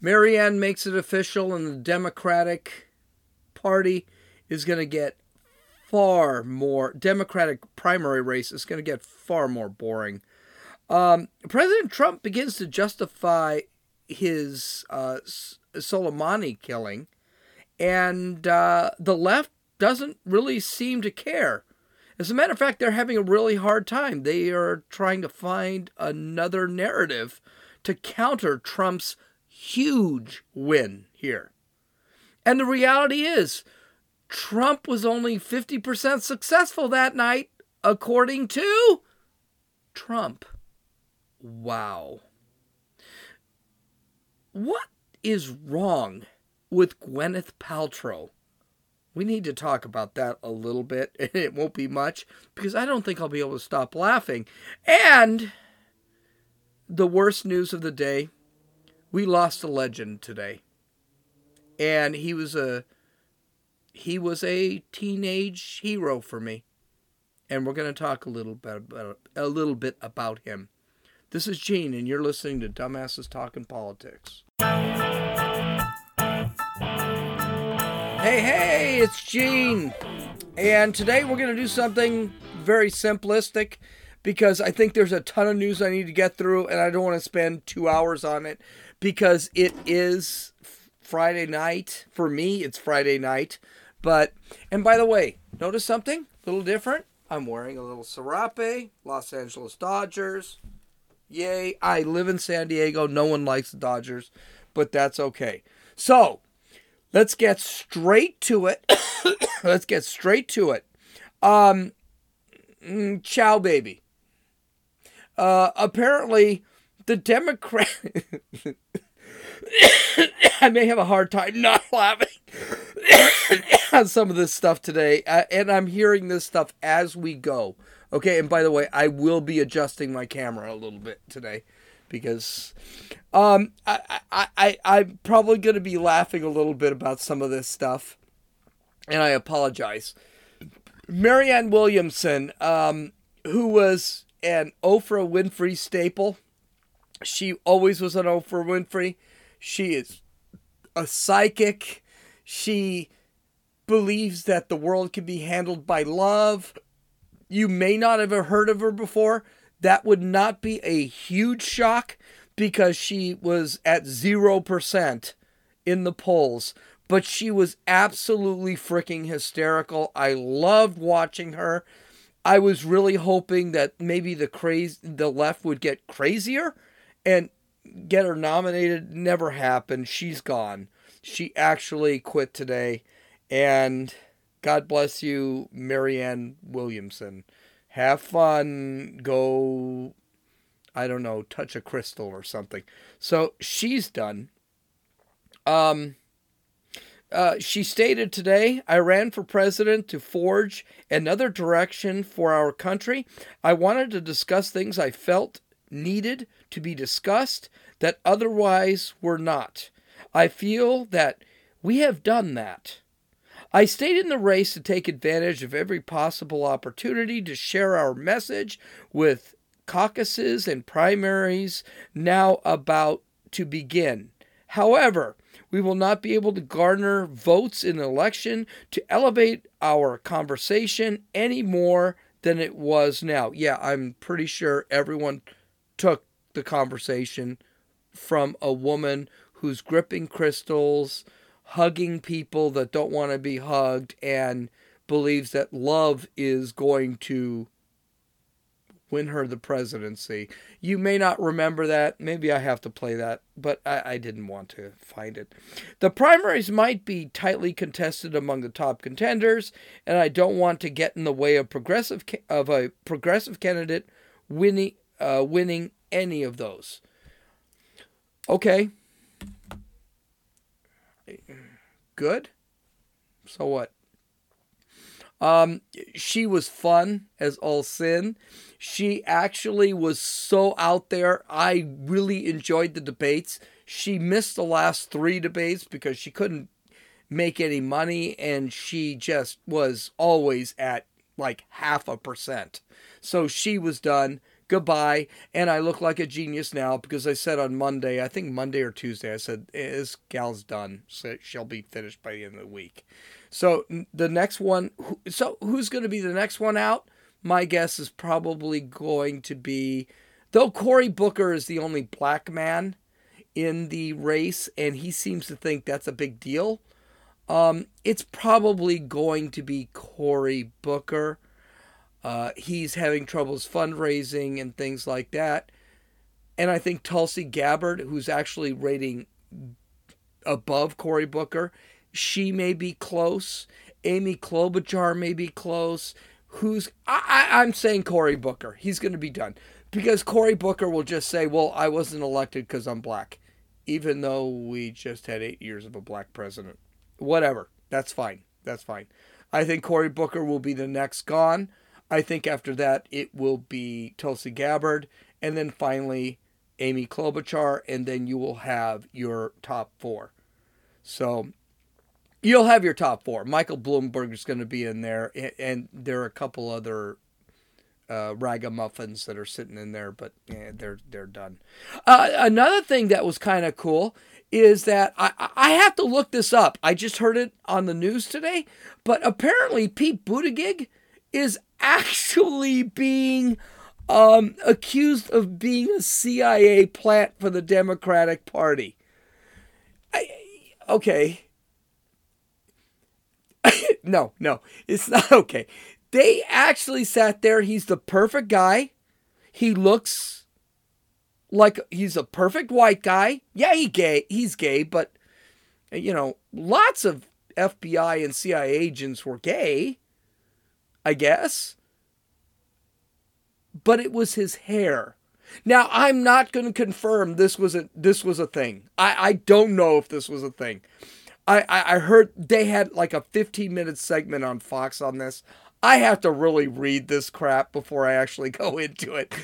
Marianne makes it official, and the Democratic Party is going to get far more. Democratic primary race is going to get far more boring. Um, President Trump begins to justify his uh, Soleimani killing, and uh, the left doesn't really seem to care. As a matter of fact, they're having a really hard time. They are trying to find another narrative to counter Trump's huge win here. And the reality is, Trump was only 50% successful that night, according to Trump. Wow. What is wrong with Gwyneth Paltrow? We need to talk about that a little bit, and it won't be much because I don't think I'll be able to stop laughing. And the worst news of the day we lost a legend today. And he was a he was a teenage hero for me. And we're going to talk a little bit about a little bit about him. This is Gene and you're listening to Dumbasses Talking Politics. Hey, hey, it's Gene. And today we're going to do something very simplistic because I think there's a ton of news I need to get through and I don't want to spend two hours on it because it is Friday night. For me, it's Friday night. But, and by the way, notice something a little different? I'm wearing a little Serape, Los Angeles Dodgers. Yay. I live in San Diego. No one likes the Dodgers, but that's okay. So, let's get straight to it. let's get straight to it. Um, mm, ciao, baby. Uh, apparently, the Democrat. I may have a hard time not laughing on some of this stuff today, uh, and I'm hearing this stuff as we go. Okay, and by the way, I will be adjusting my camera a little bit today because um, I, I, I, I'm probably going to be laughing a little bit about some of this stuff, and I apologize. Marianne Williamson, um, who was an Oprah Winfrey staple, she always was an Oprah Winfrey. She is a psychic. She believes that the world can be handled by love. You may not have heard of her before. That would not be a huge shock because she was at 0% in the polls. But she was absolutely freaking hysterical. I loved watching her. I was really hoping that maybe the craze the left would get crazier and get her nominated. Never happened. She's gone. She actually quit today. And God bless you, Marianne Williamson. Have fun. Go, I don't know, touch a crystal or something. So she's done. Um, uh, she stated today, I ran for president to forge another direction for our country. I wanted to discuss things I felt needed to be discussed that otherwise were not. I feel that we have done that. I stayed in the race to take advantage of every possible opportunity to share our message with caucuses and primaries now about to begin. However, we will not be able to garner votes in an election to elevate our conversation any more than it was now. Yeah, I'm pretty sure everyone took the conversation from a woman who's gripping crystals, hugging people that don't want to be hugged, and believes that love is going to win her the presidency. You may not remember that. Maybe I have to play that, but I, I, didn't want to find it. The primaries might be tightly contested among the top contenders, and I don't want to get in the way of progressive of a progressive candidate winning uh, winning any of those. Okay. Good. So what? Um, she was fun as all sin. She actually was so out there. I really enjoyed the debates. She missed the last three debates because she couldn't make any money and she just was always at like half a percent. So she was done goodbye. And I look like a genius now because I said on Monday, I think Monday or Tuesday, I said, this gal's done. So she'll be finished by the end of the week. So the next one, so who's going to be the next one out? My guess is probably going to be, though Cory Booker is the only black man in the race, and he seems to think that's a big deal. Um, it's probably going to be Cory Booker. Uh, he's having troubles fundraising and things like that. And I think Tulsi Gabbard, who's actually rating above Cory Booker, she may be close. Amy Klobuchar may be close. Who's I, I I'm saying Cory Booker. He's going to be done because Cory Booker will just say, "Well, I wasn't elected because I'm black," even though we just had eight years of a black president. Whatever. That's fine. That's fine. I think Cory Booker will be the next gone. I think after that it will be Tulsi Gabbard, and then finally Amy Klobuchar, and then you will have your top four. So you'll have your top four. Michael Bloomberg is going to be in there, and there are a couple other uh, ragamuffins that are sitting in there, but yeah, they're they're done. Uh, another thing that was kind of cool is that I I have to look this up. I just heard it on the news today, but apparently Pete Buttigieg is actually being um, accused of being a CIA plant for the Democratic Party. I, okay. no, no, it's not okay. They actually sat there. He's the perfect guy. He looks like he's a perfect white guy. Yeah, he gay. He's gay, but you know, lots of FBI and CIA agents were gay. I guess. But it was his hair. Now I'm not going to confirm this was a this was a thing. I I don't know if this was a thing. I, I, I heard they had like a 15 minute segment on Fox on this. I have to really read this crap before I actually go into it.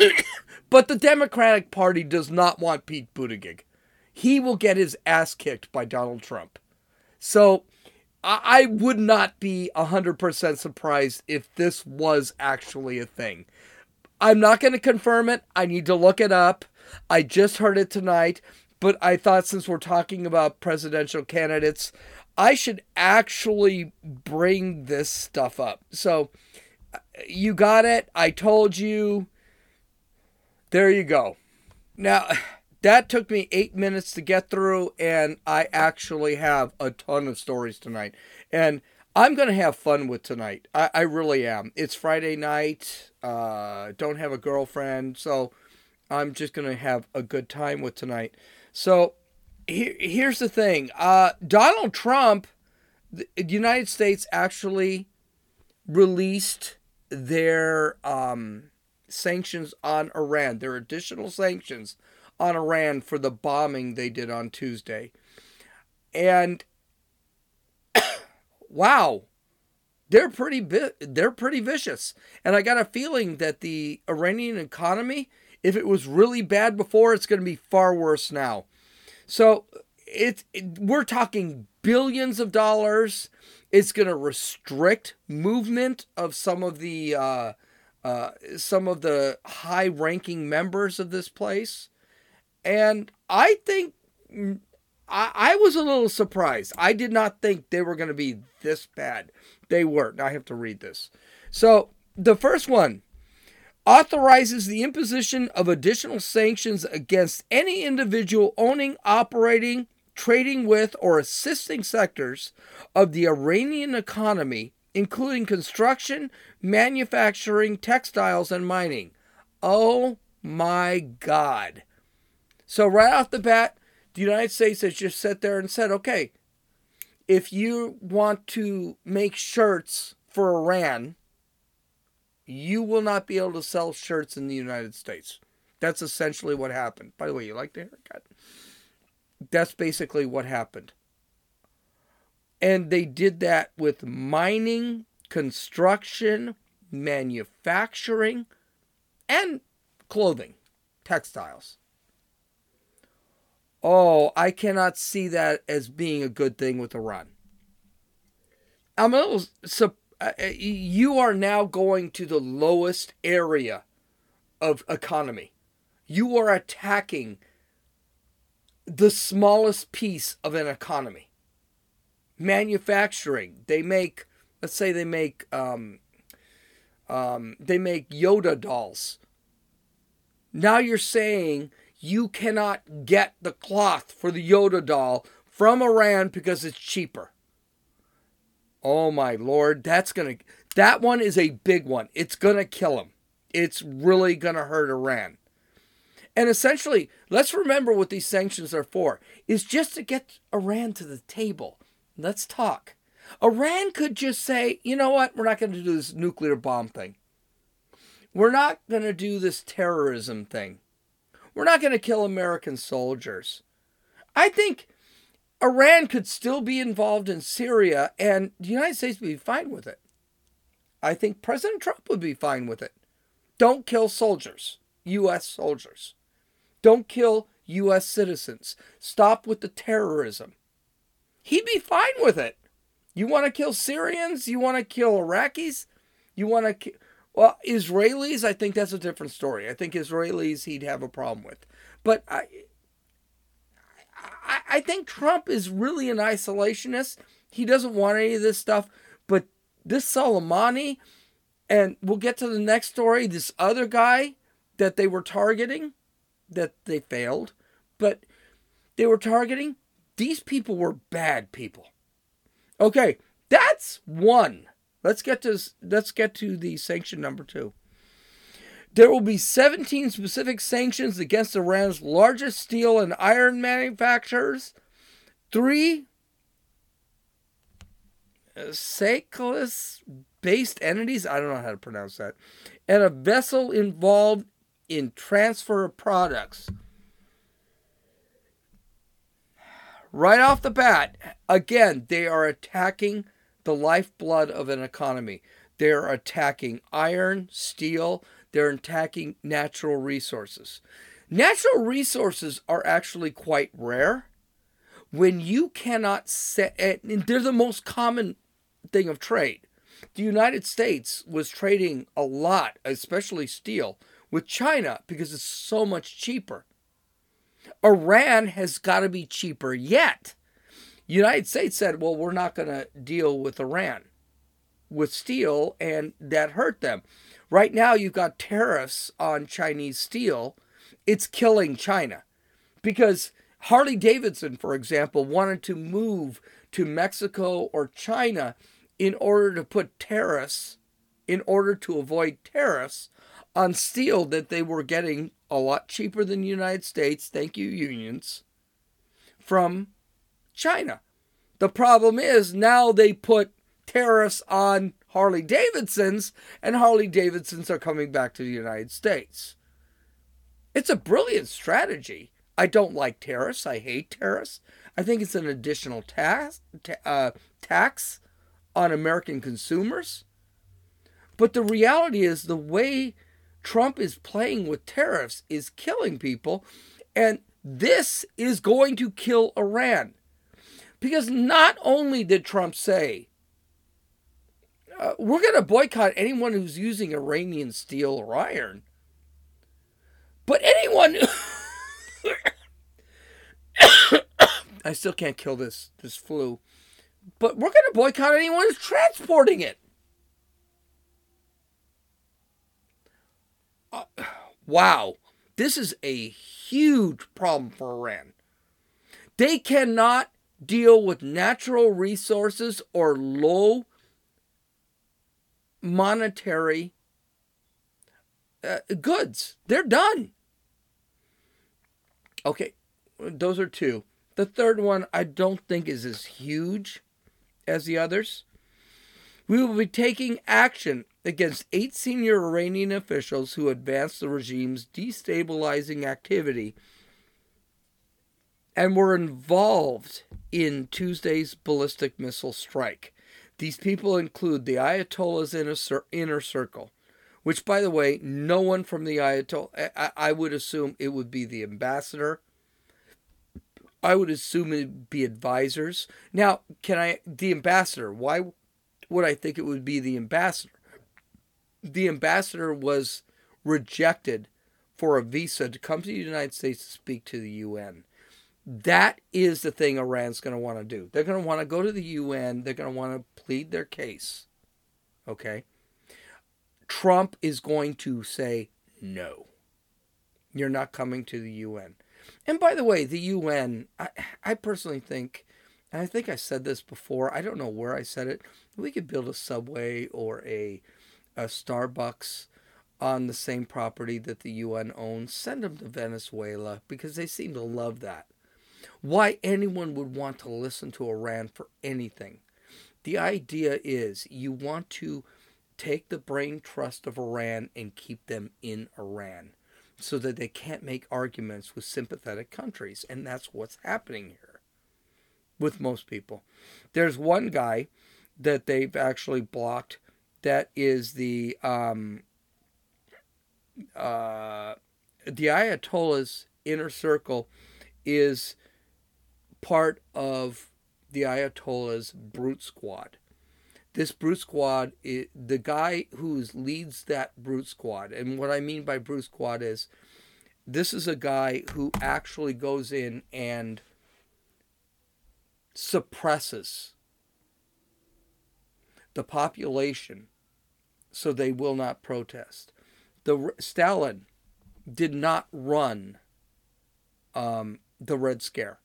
but the Democratic Party does not want Pete Buttigieg. He will get his ass kicked by Donald Trump. So I would not be 100% surprised if this was actually a thing. I'm not going to confirm it. I need to look it up. I just heard it tonight, but I thought since we're talking about presidential candidates, I should actually bring this stuff up. So, uh, you got it. I told you. There you go. Now, that took me eight minutes to get through, and I actually have a ton of stories tonight. And I'm going to have fun with tonight. I, I really am. It's Friday night. Uh, don't have a girlfriend, so I'm just going to have a good time with tonight. So here, here's the thing uh, Donald Trump, the United States actually released their um, sanctions on Iran, their additional sanctions on Iran for the bombing they did on Tuesday. And wow, they're pretty bi- they're pretty vicious. And I got a feeling that the Iranian economy, if it was really bad before, it's going to be far worse now. So it's it, we're talking billions of dollars. It's going to restrict movement of some of the uh, uh, some of the high-ranking members of this place. And I think mm, I, I was a little surprised. I did not think they were going to be this bad. They were. Now I have to read this. So the first one authorizes the imposition of additional sanctions against any individual owning, operating, trading with, or assisting sectors of the Iranian economy, including construction, manufacturing, textiles, and mining. Oh my God. So, right off the bat, the United States has just sat there and said, okay, if you want to make shirts for Iran, you will not be able to sell shirts in the United States. That's essentially what happened. By the way, you like the haircut? That's basically what happened. And they did that with mining, construction, manufacturing, and clothing, textiles. Oh, I cannot see that as being a good thing with Iran. I'm a little uh, uh, you are now going to the lowest area of economy. You are attacking the smallest piece of an economy. Manufacturing. They make, let's say they make, um, um, they make Yoda dolls. Now you're saying you cannot get the cloth for the Yoda doll from Iran because it's cheaper. Oh my lord, that's going to that one is a big one. It's going to kill him. It's really going to hurt Iran. And essentially, let's remember what these sanctions are for is just to get Iran to the table. Let's talk. Iran could just say, "You know what? We're not going to do this nuclear bomb thing. We're not going to do this terrorism thing. We're not going to kill American soldiers." I think Iran could still be involved in Syria and the United States would be fine with it. I think President Trump would be fine with it. Don't kill soldiers, U.S. soldiers. Don't kill U.S. citizens. Stop with the terrorism. He'd be fine with it. You want to kill Syrians? You want to kill Iraqis? You want to ki- well, Israelis, I think that's a different story. I think Israelis he'd have a problem with. But I, I, I think Trump is really an isolationist. He doesn't want any of this stuff. But this Soleimani, and we'll get to the next story, this other guy that they were targeting, that they failed, but they were targeting, these people were bad people. Okay, that's one. Let's get to let's get to the sanction number 2. There will be 17 specific sanctions against Iran's largest steel and iron manufacturers. Three uh, Cyclist based entities, I don't know how to pronounce that, and a vessel involved in transfer of products. Right off the bat, again, they are attacking the lifeblood of an economy. They're attacking iron, steel, they're attacking natural resources. Natural resources are actually quite rare. When you cannot set, they're the most common thing of trade. The United States was trading a lot, especially steel, with China because it's so much cheaper. Iran has got to be cheaper yet. United States said, "Well, we're not going to deal with Iran with steel," and that hurt them. Right now, you've got tariffs on Chinese steel. It's killing China because Harley Davidson, for example, wanted to move to Mexico or China in order to put tariffs, in order to avoid tariffs on steel that they were getting a lot cheaper than the United States, thank you, unions, from China. The problem is now they put tariffs on Harley Davidsons, and Harley Davidsons are coming back to the United States. It's a brilliant strategy. I don't like tariffs. I hate tariffs. I think it's an additional tax, uh, tax on American consumers. But the reality is, the way Trump is playing with tariffs is killing people. And this is going to kill Iran. Because not only did Trump say uh, we're going to boycott anyone who's using Iranian steel or iron. But anyone. I still can't kill this this flu. But we're going to boycott anyone who's transporting it. Uh, wow. This is a huge problem for Iran. They cannot deal with natural resources or low monetary uh, goods. They're done. Okay, those are two. The third one I don't think is as huge as the others. We will be taking action against eight senior Iranian officials who advanced the regime's destabilizing activity and were involved in Tuesday's ballistic missile strike. These people include the Ayatollah's inner, inner circle, which, by the way, no one from the Ayatollah, I, I would assume it would be the ambassador. I would assume it'd be advisors. Now, can I, the ambassador, why, would I think it would be the ambassador. The ambassador was rejected for a visa to come to the United States to speak to the UN. That is the thing Iran's going to want to do. They're going to want to go to the UN. They're going to want to plead their case. Okay? Trump is going to say no. You're not coming to the UN. And by the way, the UN, I, I personally think, and I think I said this before, I don't know where I said it, we could build a subway or a, a Starbucks on the same property that the UN owns. Send them to Venezuela because they seem to love that. Why anyone would want to listen to Iran for anything. The idea is you want to take the brain trust of Iran and keep them in Iran so that they can't make arguments with sympathetic countries. And that's what's happening here with most people. There's one guy that they've actually blocked that is the um, uh, the Ayatollah's inner circle is part of the Ayatollah's brute squad. This brute squad is, the guy who leads that brute squad and what i mean by brute squad is this is a guy who actually goes in and suppresses the population so they will not protest. The stalin did not run um, the red scare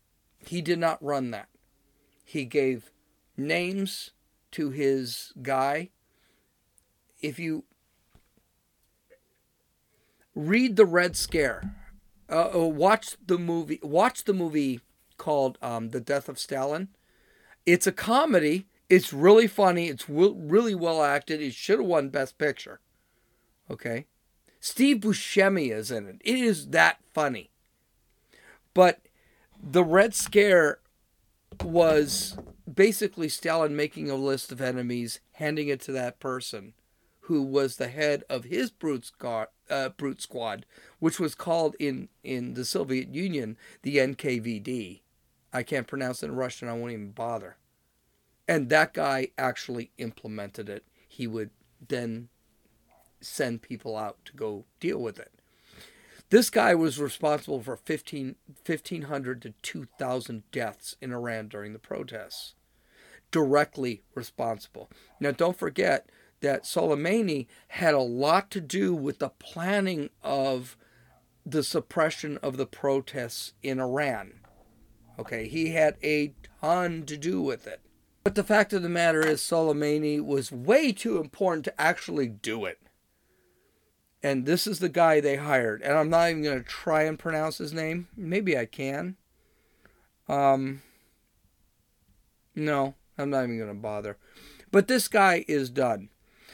he did not run that he gave names to his guy, if you read the Red Scare, uh, uh, watch the movie, watch the movie called um, "The Death of Stalin." It's a comedy. It's really funny. It's w- really well acted. It should have won Best Picture. Okay, Steve Buscemi is in it. It is that funny. But the Red Scare was basically Stalin making a list of enemies, handing it to that person who was the head of his brute squad, uh, brute squad which was called in, in the Soviet Union the NKVD. I can't pronounce it in Russian, I won't even bother. And that guy actually implemented it. He would then send people out to go deal with it. This guy was responsible for 15, 1,500 to 2,000 deaths in Iran during the protests. Directly responsible. Now, don't forget that Soleimani had a lot to do with the planning of the suppression of the protests in Iran. Okay, he had a ton to do with it. But the fact of the matter is, Soleimani was way too important to actually do it and this is the guy they hired. And i'm not even going to try and pronounce his name. Maybe i can. Um no i'm not even going to bother. But this guy is done.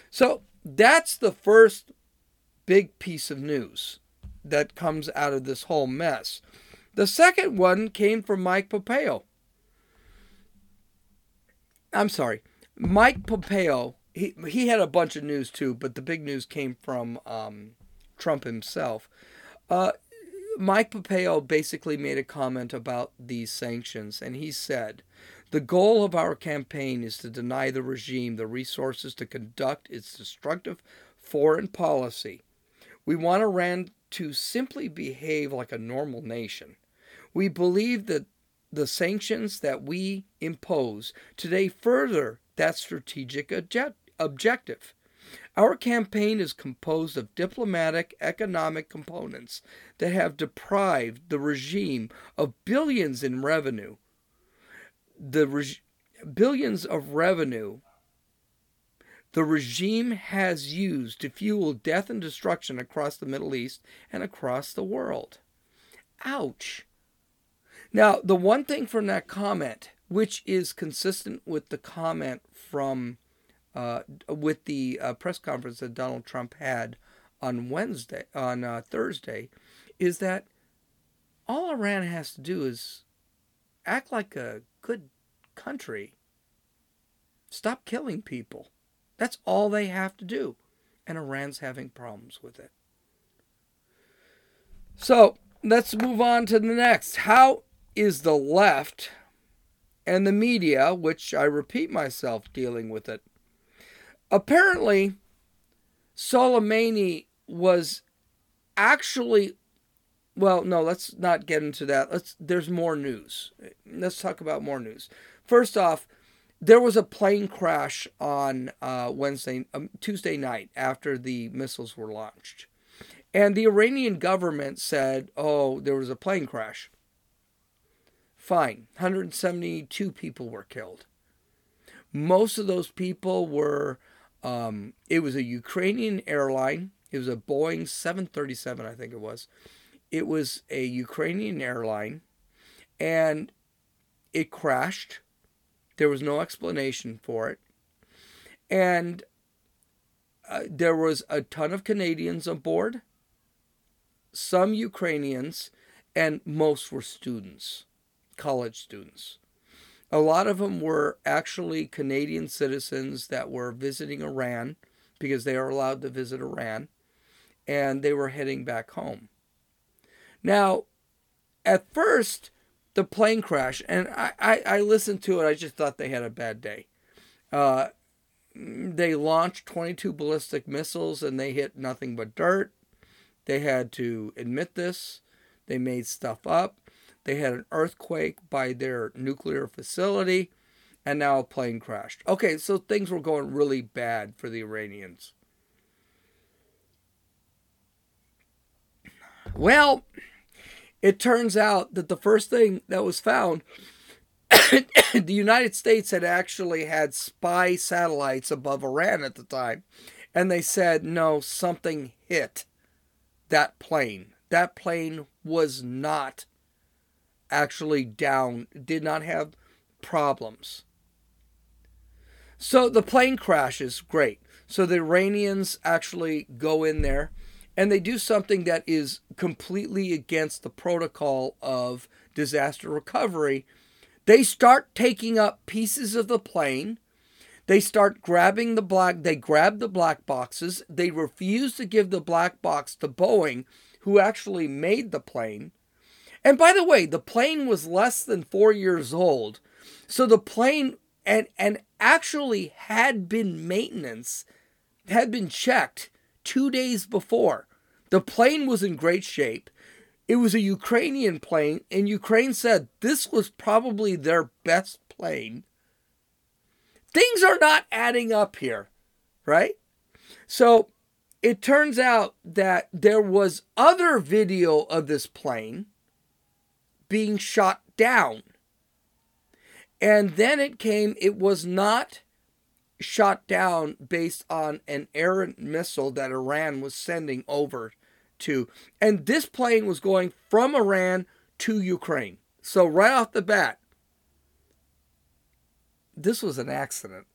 So that's the first big piece of news that comes out of this whole mess. The second one came from mike pompeo. I'm sorry. Mike pompeo he he had a bunch of news too, but the big news came from um, Trump himself. Uh, Mike Pompeo basically made a comment about these sanctions, and he said, "The goal of our campaign is to deny the regime the resources to conduct its destructive foreign policy. We want Iran to simply behave like a normal nation. We believe that." The sanctions that we impose today further that strategic objective. Our campaign is composed of diplomatic, economic components that have deprived the regime of billions in revenue. The billions of revenue the regime has used to fuel death and destruction across the Middle East and across the world. Ouch. Now, the one thing from that comment, which is consistent with the comment from uh, with the uh, press conference that Donald Trump had on Wednesday, on uh, Thursday, is that all Iran has to do is act like a good country. Stop killing people. That's all they have to do. And Iran's having problems with it. So let's move on to the next. How is the left and the media, which I repeat myself dealing with it, apparently, Soleimani was actually well, no, let's not get into that. Let's there's more news. Let's talk about more news. First off, there was a plane crash on uh, Wednesday, um, Tuesday night after the missiles were launched, and the Iranian government said, "Oh, there was a plane crash." Fine, 172 people were killed. Most of those people were. Um, it was a Ukrainian airline. It was a Boeing 737, I think it was it was a Ukrainian airline and it crashed. There was no explanation for it. And uh, there was a ton of Canadians aboard, some Ukrainians, and most were students, college students. A lot of them were actually Canadian citizens that were visiting Iran because they are allowed to visit Iran, and they were heading back home. Now, at first, the plane crash, and I, I, I, listened to it, I just thought they had a bad day. Uh, they launched 22 ballistic missiles and they hit nothing but dirt. They had to admit this. They made stuff up. They had an earthquake by their nuclear facility, and now a plane crashed. Okay, so things were going really bad for the Iranians. Well, it turns out that the first thing that was found, the United States had actually had spy satellites above Iran at the time. And they said, no, something hit that plane. That plane was not actually down, did not have problems. So the plane crashes, great. So the Iranians actually go in there and they do something that is completely against the protocol of disaster recovery. They start taking up pieces of the plane. They start grabbing the black, they grab the black boxes. They refuse to give the black box to Boeing, who actually made the plane. And by the way, the plane was less than four years old. So the plane and and actually had been maintenance, had been checked two days before. The plane was in great shape. It was a Ukrainian plane, and Ukraine said this was probably their best plane. Things are not adding up here, right? So it turns out that there was other video of this plane being shot down. And then it came, it was not shot down based on an errant missile that Iran was sending over to. And this plane was going from Iran to Ukraine. So, right off the bat, this was an accident.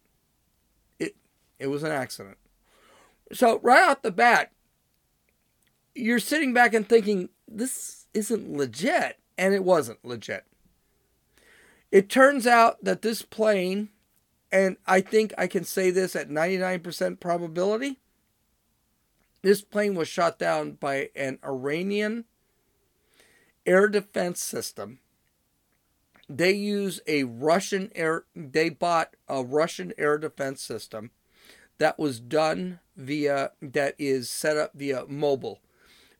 It, it was an accident. So, right off the bat, you're sitting back and thinking, this isn't legit. And it wasn't legit. It turns out that this plane, and I think I can say this at 99% probability, this plane was shot down by an Iranian air defense system. They use a Russian air they bought a Russian air defense system that was done via that is set up via mobile,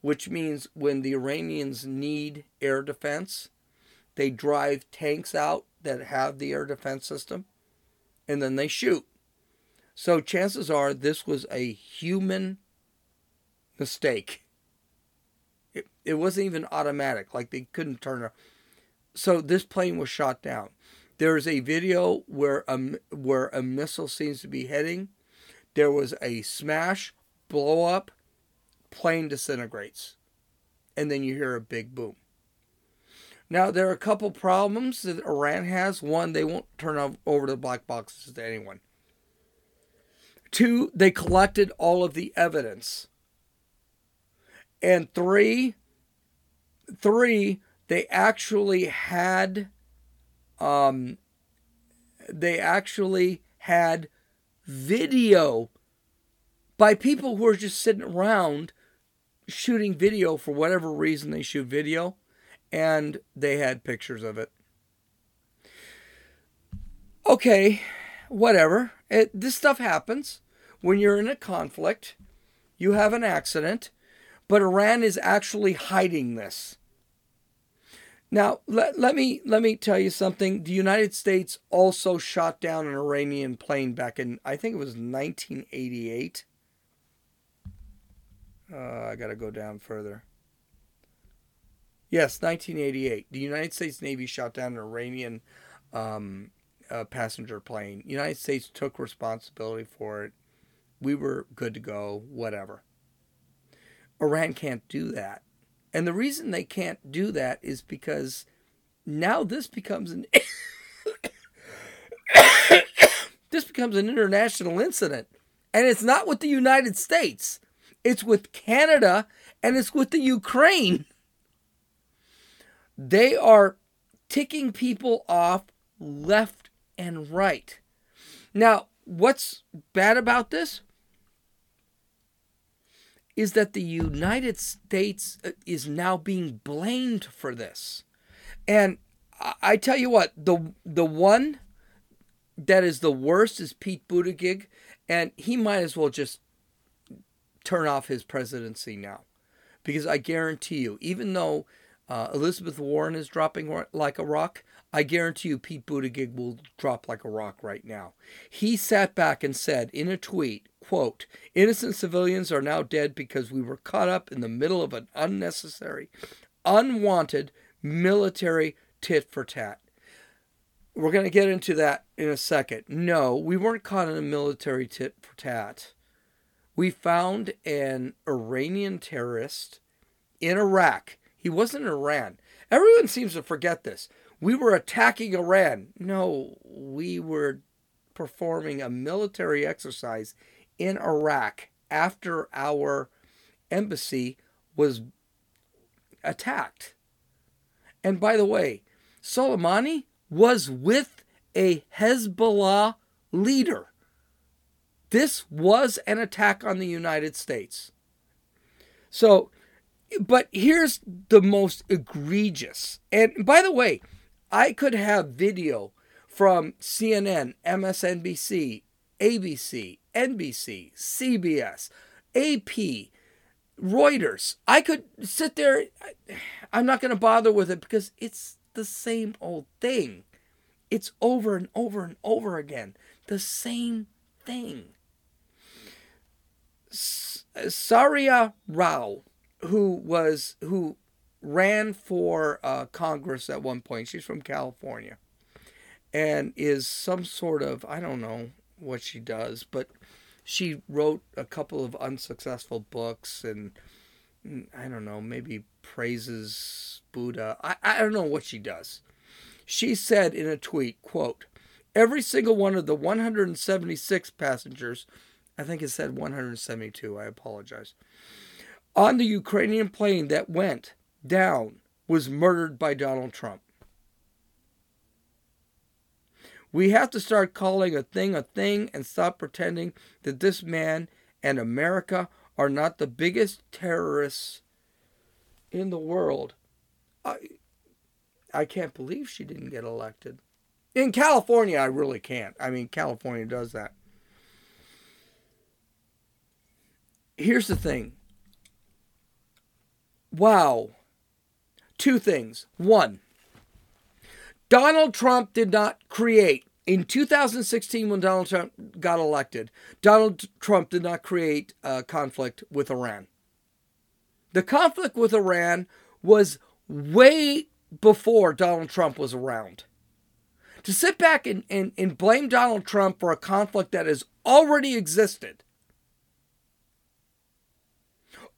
which means when the Iranians need air defense, they drive tanks out that have the air defense system and then they shoot. So chances are this was a human mistake. It, it wasn't even automatic, like they couldn't turn it. So this plane was shot down. There's a video where a, where a missile seems to be heading. There was a smash, blow up, plane disintegrates. And then you hear a big boom. Now, there are a couple problems that Iran has. One, they won't turn over the black boxes to anyone. Two, they collected all of the evidence and three, three, they actually had, um, they actually had video by people who are just sitting around shooting video for whatever reason they shoot video, and they had pictures of it. Okay, whatever. It, this stuff happens. when you're in a conflict, you have an accident, but Iran is actually hiding this. Now, let, let me let me tell you something. The United States also shot down an Iranian plane back in I think it was 1988. Uh, I got to go down further. Yes, 1988. The United States Navy shot down an Iranian um, uh, passenger plane. United States took responsibility for it. We were good to go. Whatever. Iran can't do that. And the reason they can't do that is because now this becomes an this becomes an international incident. And it's not with the United States. It's with Canada and it's with the Ukraine. They are ticking people off left and right. Now, what's bad about this? is that the United States uh, is now being blamed for this. And I tell you what, the the one that is the worst is Pete Buttigieg, and he might as well just turn off his presidency now, because I guarantee you, even though uh, Elizabeth Warren is dropping like a rock, I guarantee you Pete Buttigieg will drop like a rock right now. He sat back and said in a tweet, quote, innocent civilians are now dead because we were caught up in the middle of an unnecessary, unwanted military tit for tat. We're going to get into that in a second. No, we weren't caught in a military tit for tat. We found an Iranian terrorist in Iraq. He wasn't in Iran. Everyone seems to forget this we were attacking Iran. No, we were performing a military exercise in Iraq after our embassy was attacked. And by the way, Soleimani was with a Hezbollah leader. This was an attack on the United States. So, but here's the most egregious. And by the way, I could have video from CNN, MSNBC, ABC, NBC, CBS, AP, Reuters. I could sit there. I'm not going to bother with it because it's the same old thing. It's over and over and over again. The same thing. Saira Rao, who was who ran for uh, Congress at one point. She's from California and is some sort of, I don't know what she does, but she wrote a couple of unsuccessful books and mm, I don't know, maybe praises Buddha. I, I don't know what she does. She said in a tweet, quote, every single one of the 176 passengers, I think it said 172, I apologize, on the Ukrainian plane that went down was murdered by Donald Trump. We have to start calling a thing a thing and stop pretending that this man and America are not the biggest terrorists in the world. I, I can't believe she didn't get elected. In California, I really can't. I mean, California does that. Here's the thing. Wow two things. One, Donald Trump did not create, in 2016 when Donald Trump got elected, Donald Trump did not create a conflict with Iran. The conflict with Iran was way before Donald Trump was around. To sit back and, and, and blame Donald Trump for a conflict that has already existed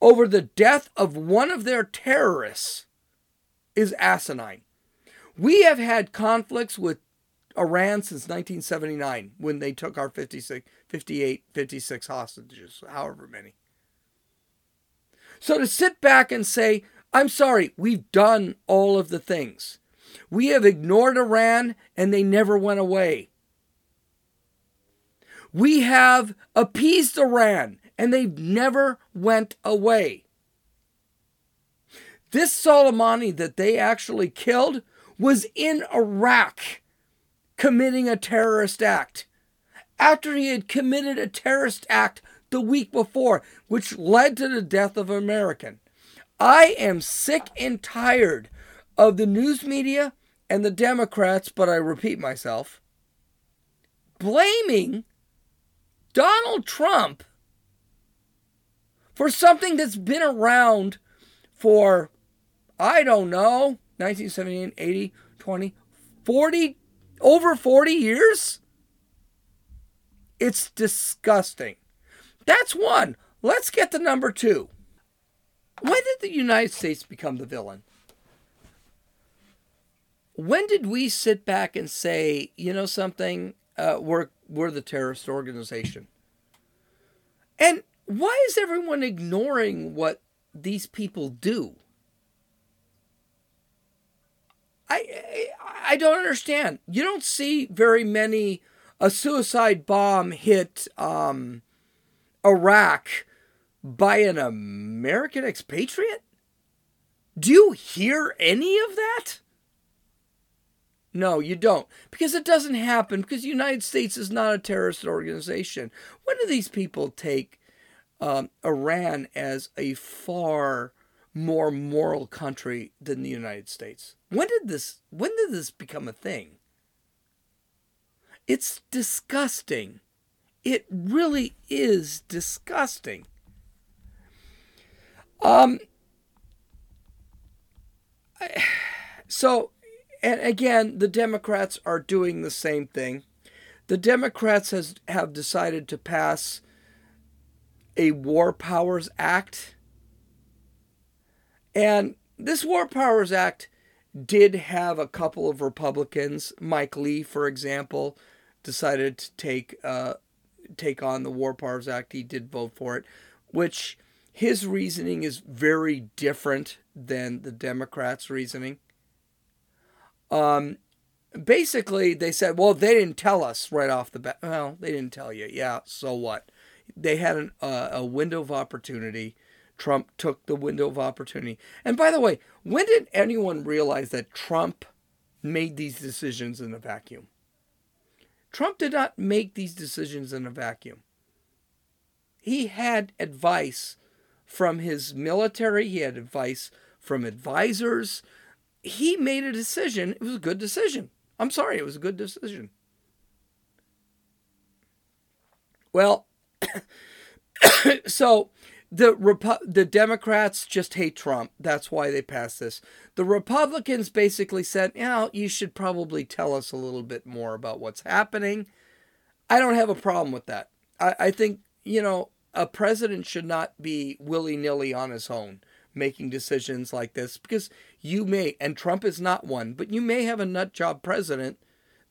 over the death of one of their terrorists is asinine. We have had conflicts with Iran since 1979 when they took our 56, 58, 56 hostages, however many. So to sit back and say, I'm sorry, we've done all of the things. We have ignored Iran and they never went away. We have appeased Iran and they never went away. This Soleimani that they actually killed was in Iraq committing a terrorist act after he had committed a terrorist act the week before, which led to the death of an American. I am sick and tired of the news media and the Democrats, but I repeat myself, blaming Donald Trump for something that's been around for, I don't know, 1978, 80, 20, 40, over 40 years? It's disgusting. That's one. Let's get to number two. When did the United States become the villain? When did we sit back and say, you know something, uh, we're we're the terrorist organization? And why is everyone ignoring what these people do? I, I I don't understand. You don't see very many. A suicide bomb hit um, Iraq by an American expatriate? Do you hear any of that? No, you don't. Because it doesn't happen because the United States is not a terrorist organization. When do these people take um, Iran as a far more moral country than the United States? When did this when did this become a thing? It's disgusting. It really is disgusting. Um so and again the Democrats are doing the same thing. The Democrats has have decided to pass a War Powers Act. And this War Powers Act did have a couple of Republicans, Mike Lee, for example, decided to take uh, take on the War Powers Act. He did vote for it, which his reasoning is very different than the Democrats' reasoning. Um, basically, they said, well, they didn't tell us right off the bat. Well, they didn't tell you. Yeah, so what? They had an, uh, a window of opportunity. Trump took the window of opportunity. And by the way, when did anyone realize that Trump made these decisions in a vacuum? Trump did not make these decisions in a vacuum. He had advice from his military, he had advice from advisors. He made a decision. It was a good decision. I'm sorry, it was a good decision. Well, so the Repu- the Democrats just hate Trump. That's why they passed this. The Republicans basically said, "You know, you should probably tell us a little bit more about what's happening." I don't have a problem with that. I, I think you know a president should not be willy nilly on his own making decisions like this because you may, and Trump is not one, but you may have a nut job president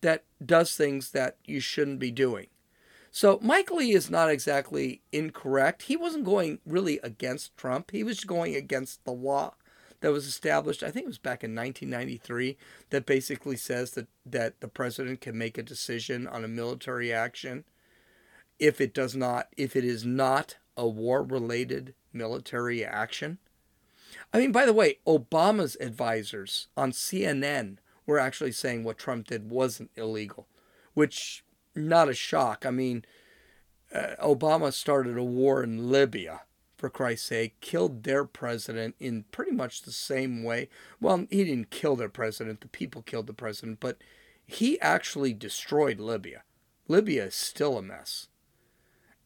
that does things that you shouldn't be doing. So Mike Lee is not exactly incorrect. He wasn't going really against Trump. He was going against the law that was established, I think it was back in 1993, that basically says that, that the president can make a decision on a military action if it does not, if it is not a war related military action. I mean, by the way, Obama's advisors on CNN were actually saying what Trump did wasn't illegal, which not a shock. I mean, uh, Obama started a war in Libya, for Christ's sake, killed their president in pretty much the same way. Well, he didn't kill their president, the people killed the president, but he actually destroyed Libya. Libya is still a mess.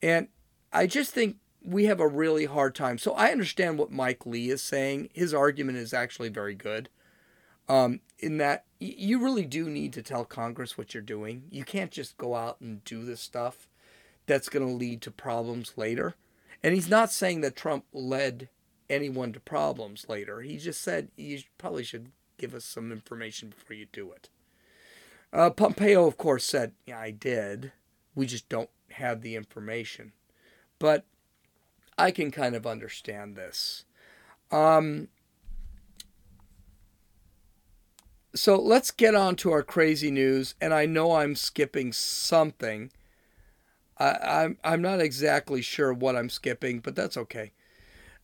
And I just think we have a really hard time. So I understand what Mike Lee is saying. His argument is actually very good. Um, in that you really do need to tell Congress what you're doing. You can't just go out and do this stuff that's going to lead to problems later. And he's not saying that Trump led anyone to problems later. He just said you probably should give us some information before you do it. Uh, Pompeo, of course, said, Yeah, I did. We just don't have the information. But I can kind of understand this. Um, so let's get on to our crazy news. And I know I'm skipping something. I, I'm I'm not exactly sure what I'm skipping, but that's okay.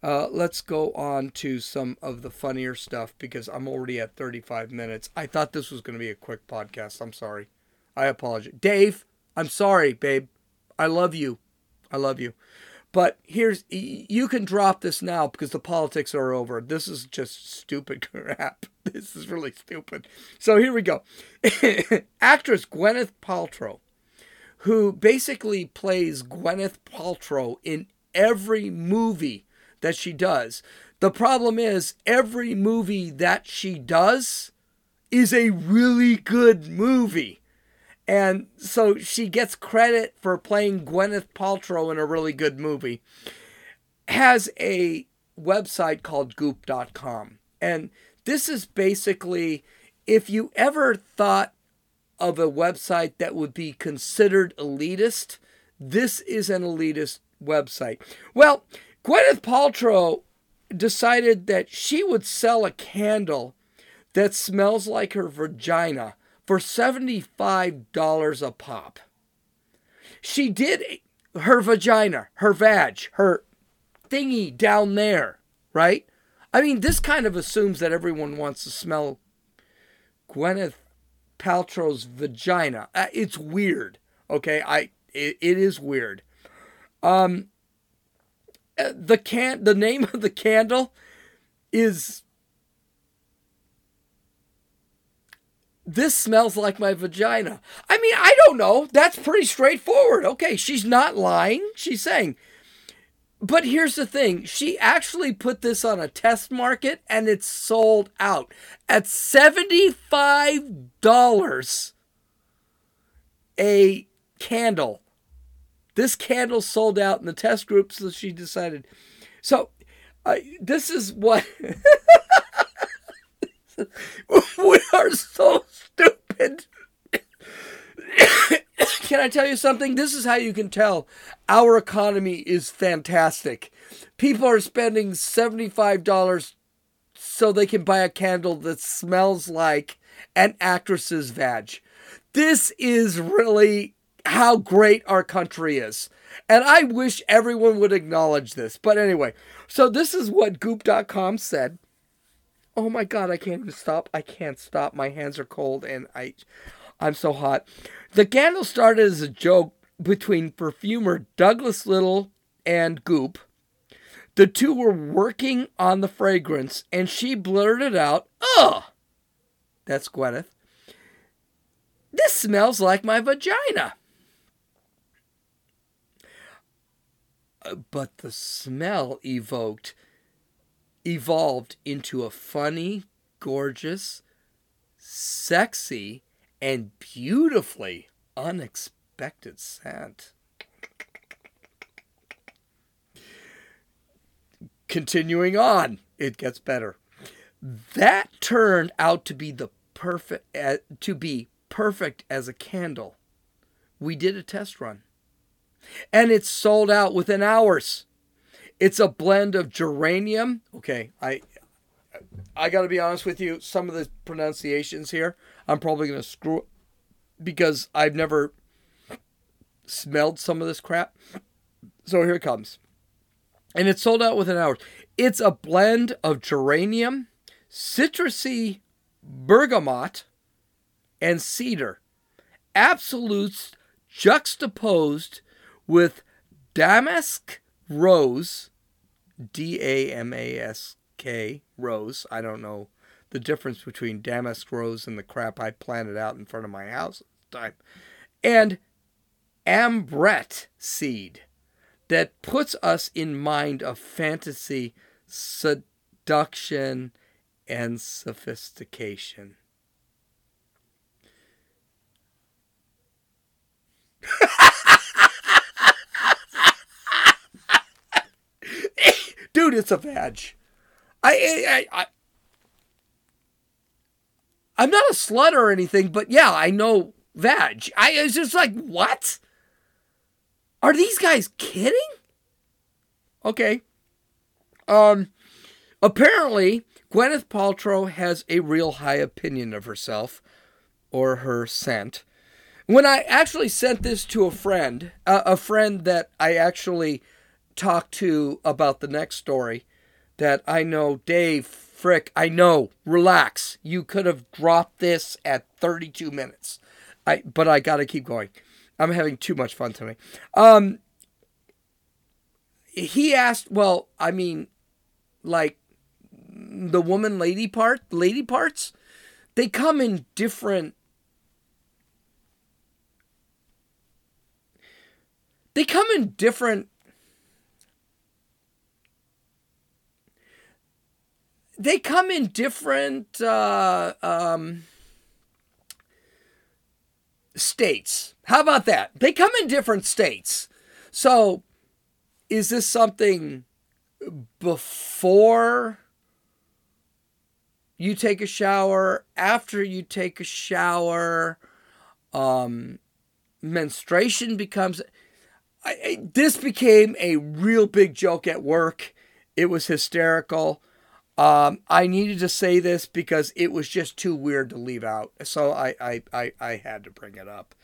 Uh, let's go on to some of the funnier stuff because I'm already at 35 minutes. I thought this was going to be a quick podcast. I'm sorry. I apologize. Dave, I'm sorry, babe. I love you. I love you. But here's you can drop this now because the politics are over. This is just stupid crap. This is really stupid. So here we go. Actress Gwyneth Paltrow, who basically plays Gwyneth Paltrow in every movie that she does. The problem is every movie that she does is a really good movie. And so she gets credit for playing Gwyneth Paltrow in a really good movie. Has a website called goop.com. And this is basically if you ever thought of a website that would be considered elitist, this is an elitist website. Well, Gwyneth Paltrow decided that she would sell a candle that smells like her vagina for $75 a pop. She did her vagina, her vag, her thingy down there, right? I mean, this kind of assumes that everyone wants to smell Gwyneth Paltrow's vagina. Uh, it's weird, okay? I it, it is weird. Um, uh, the can the name of the candle is this smells like my vagina. I mean, I don't know. That's pretty straightforward. Okay, she's not lying. She's saying. But here's the thing she actually put this on a test market and it's sold out at $75 a candle. This candle sold out in the test group, so she decided. So, uh, this is what. we are so stupid. can I tell you something? This is how you can tell our economy is fantastic. People are spending $75 so they can buy a candle that smells like an actress's vag. This is really how great our country is. And I wish everyone would acknowledge this. But anyway, so this is what goop.com said. Oh my god, I can't even stop. I can't stop. My hands are cold and I I'm so hot. The candle started as a joke between perfumer Douglas Little and Goop. The two were working on the fragrance and she blurted out, "Ugh." That's Gwyneth. This smells like my vagina. Uh, but the smell evoked evolved into a funny, gorgeous, sexy, and beautifully unexpected scent. Continuing on, it gets better. That turned out to be the perfect uh, to be perfect as a candle. We did a test run. And it sold out within hours. It's a blend of geranium. Okay, I I got to be honest with you, some of the pronunciations here, I'm probably to screw because I've never smelled some of this crap. So here it comes. And it's sold out within hours. It's a blend of geranium, citrusy bergamot, and cedar. Absolutes juxtaposed with damask rose, D A M A S K, rose. I don't know the difference between damask rose and the crap I planted out in front of my house at the time. And ambrette seed that puts us in mind of fantasy, seduction, and sophistication. Dude, it's a badge. I, I, I, I'm not a slut or anything, but yeah, I know vag. I was just like, what? Are these guys kidding? Okay. Um, apparently, Gwyneth Paltrow has a real high opinion of herself or her scent. When I actually sent this to a friend, uh, a friend that I actually talked to about the next story, that I know, Dave, frick, I know, relax. You could have dropped this at 32 minutes. I, but I got to keep going. I'm having too much fun tonight. Um, he asked, well, I mean, like the woman lady part, lady parts, they come in different. They come in different. They come in different uh, um, states. How about that? They come in different states. So, is this something before you take a shower, after you take a shower, um, menstruation becomes. I, I, this became a real big joke at work. It was hysterical. Um, I needed to say this because it was just too weird to leave out. So I, I, I, I had to bring it up.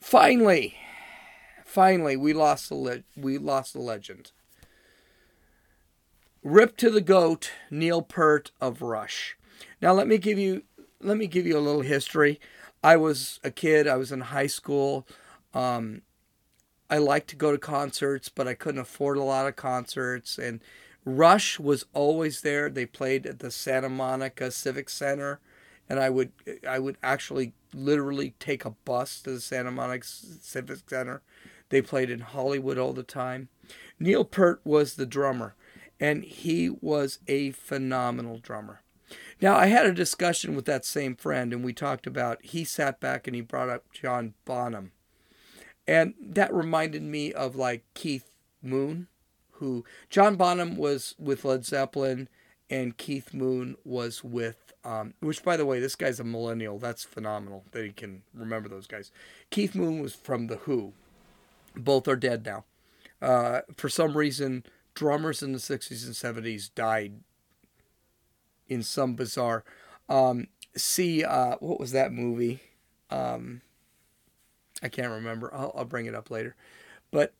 Finally, finally, we lost the le- we lost the legend. Rip to the goat, Neil Peart of Rush. Now let me give you let me give you a little history. I was a kid. I was in high school. Um, I liked to go to concerts, but I couldn't afford a lot of concerts. And Rush was always there. They played at the Santa Monica Civic Center, and I would I would actually literally take a bus to the Santa Monica Civic Center. They played in Hollywood all the time. Neil Peart was the drummer and he was a phenomenal drummer. Now, I had a discussion with that same friend, and we talked about, he sat back and he brought up John Bonham. And that reminded me of like Keith Moon, who John Bonham was with Led Zeppelin, and Keith Moon was with, um, which by the way, this guy's a millennial. That's phenomenal that he can remember those guys. Keith Moon was from The Who. Both are dead now. Uh, for some reason, drummers in the 60s and 70s died in some bizarre. Um, see, uh, what was that movie? Um, I can't remember. I'll, I'll bring it up later. But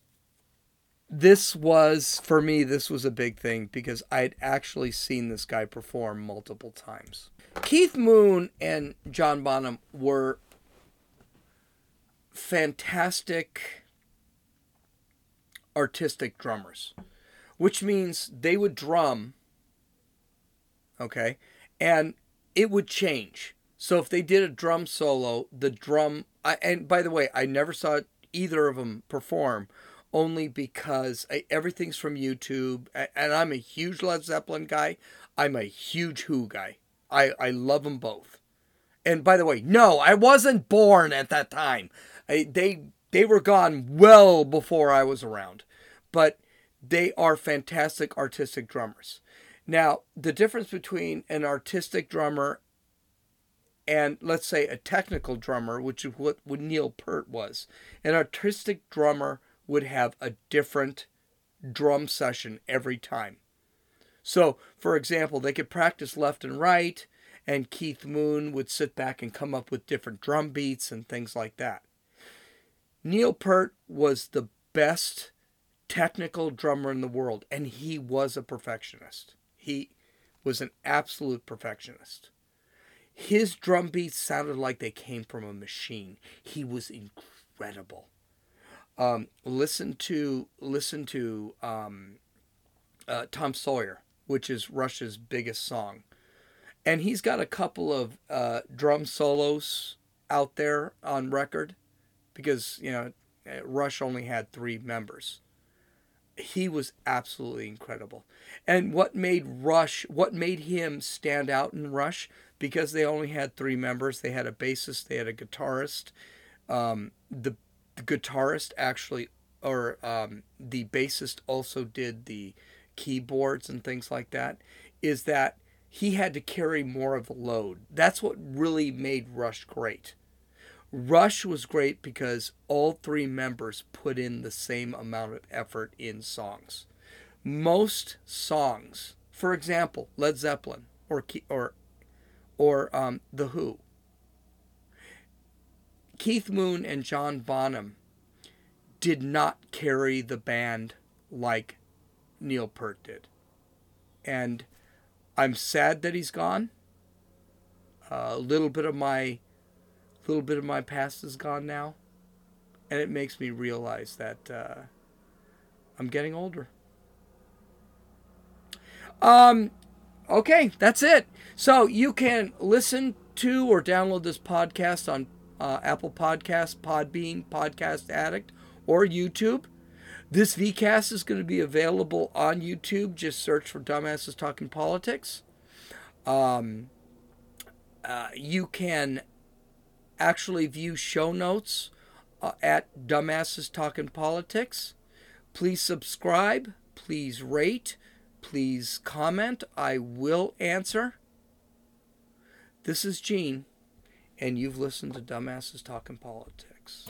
this was, for me, this was a big thing because I'd actually seen this guy perform multiple times. Keith Moon and John Bonham were fantastic artistic drummers which means they would drum, okay, and it would change. So if they did a drum solo, the drum, I, and by the way, I never saw either of them perform, only because I, everything's from YouTube, and I'm a huge Led Zeppelin guy. I'm a huge Who guy. I, I love them both. And by the way, no, I wasn't born at that time. I, they they were gone well before I was around. But they are fantastic artistic drummers. Now, the difference between an artistic drummer and let's say a technical drummer, which is what, what Neil Peart was, an artistic drummer would have a different drum session every time. So, for example, they could practice left and right, and Keith Moon would sit back and come up with different drum beats and things like that. Neil Peart was the best technical drummer in the world, and he was a perfectionist. He was an absolute perfectionist. His drum beats sounded like they came from a machine. He was incredible. Um, listen to listen to um, uh, Tom Sawyer, which is Rush's biggest song, and he's got a couple of uh, drum solos out there on record, because you know Rush only had three members he was absolutely incredible. And what made Rush, what made him stand out in Rush, because they only had three members. They had a bassist, they had a guitarist. Um, the, the, guitarist actually, or um, the bassist also did the keyboards and things like that. Is that he had to carry more of the load. That's what really made Rush great. Rush was great because all three members put in the same amount of effort in songs. Most songs, for example, Led Zeppelin or or or um, the Who, Keith Moon and John Bonham did not carry the band like Neil Peart did, and I'm sad that he's gone. A little bit of my little bit of my past is gone now. and it makes me realize that uh, I'm getting older. Um, okay, that's it. So you can listen to or download this podcast on uh, Apple Podcasts, Podbean, Podcast Addict, or YouTube. This VCast is going to be available on YouTube. Just search for Dumbasses Talking Politics. Um, uh, you can actually view show notes uh, at Dumbasses Talking Politics. Please subscribe. Please rate. Please comment. I will answer. This is Gene, and you've listened to Dumbasses Talking Politics.